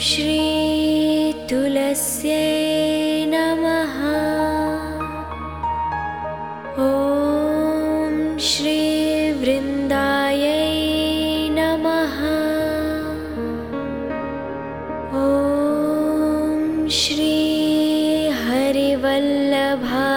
श्रीतुलस्यै नमः। ॐ श्रीवृन्दायै नमः। ॐ श्रीहरिवल्लभा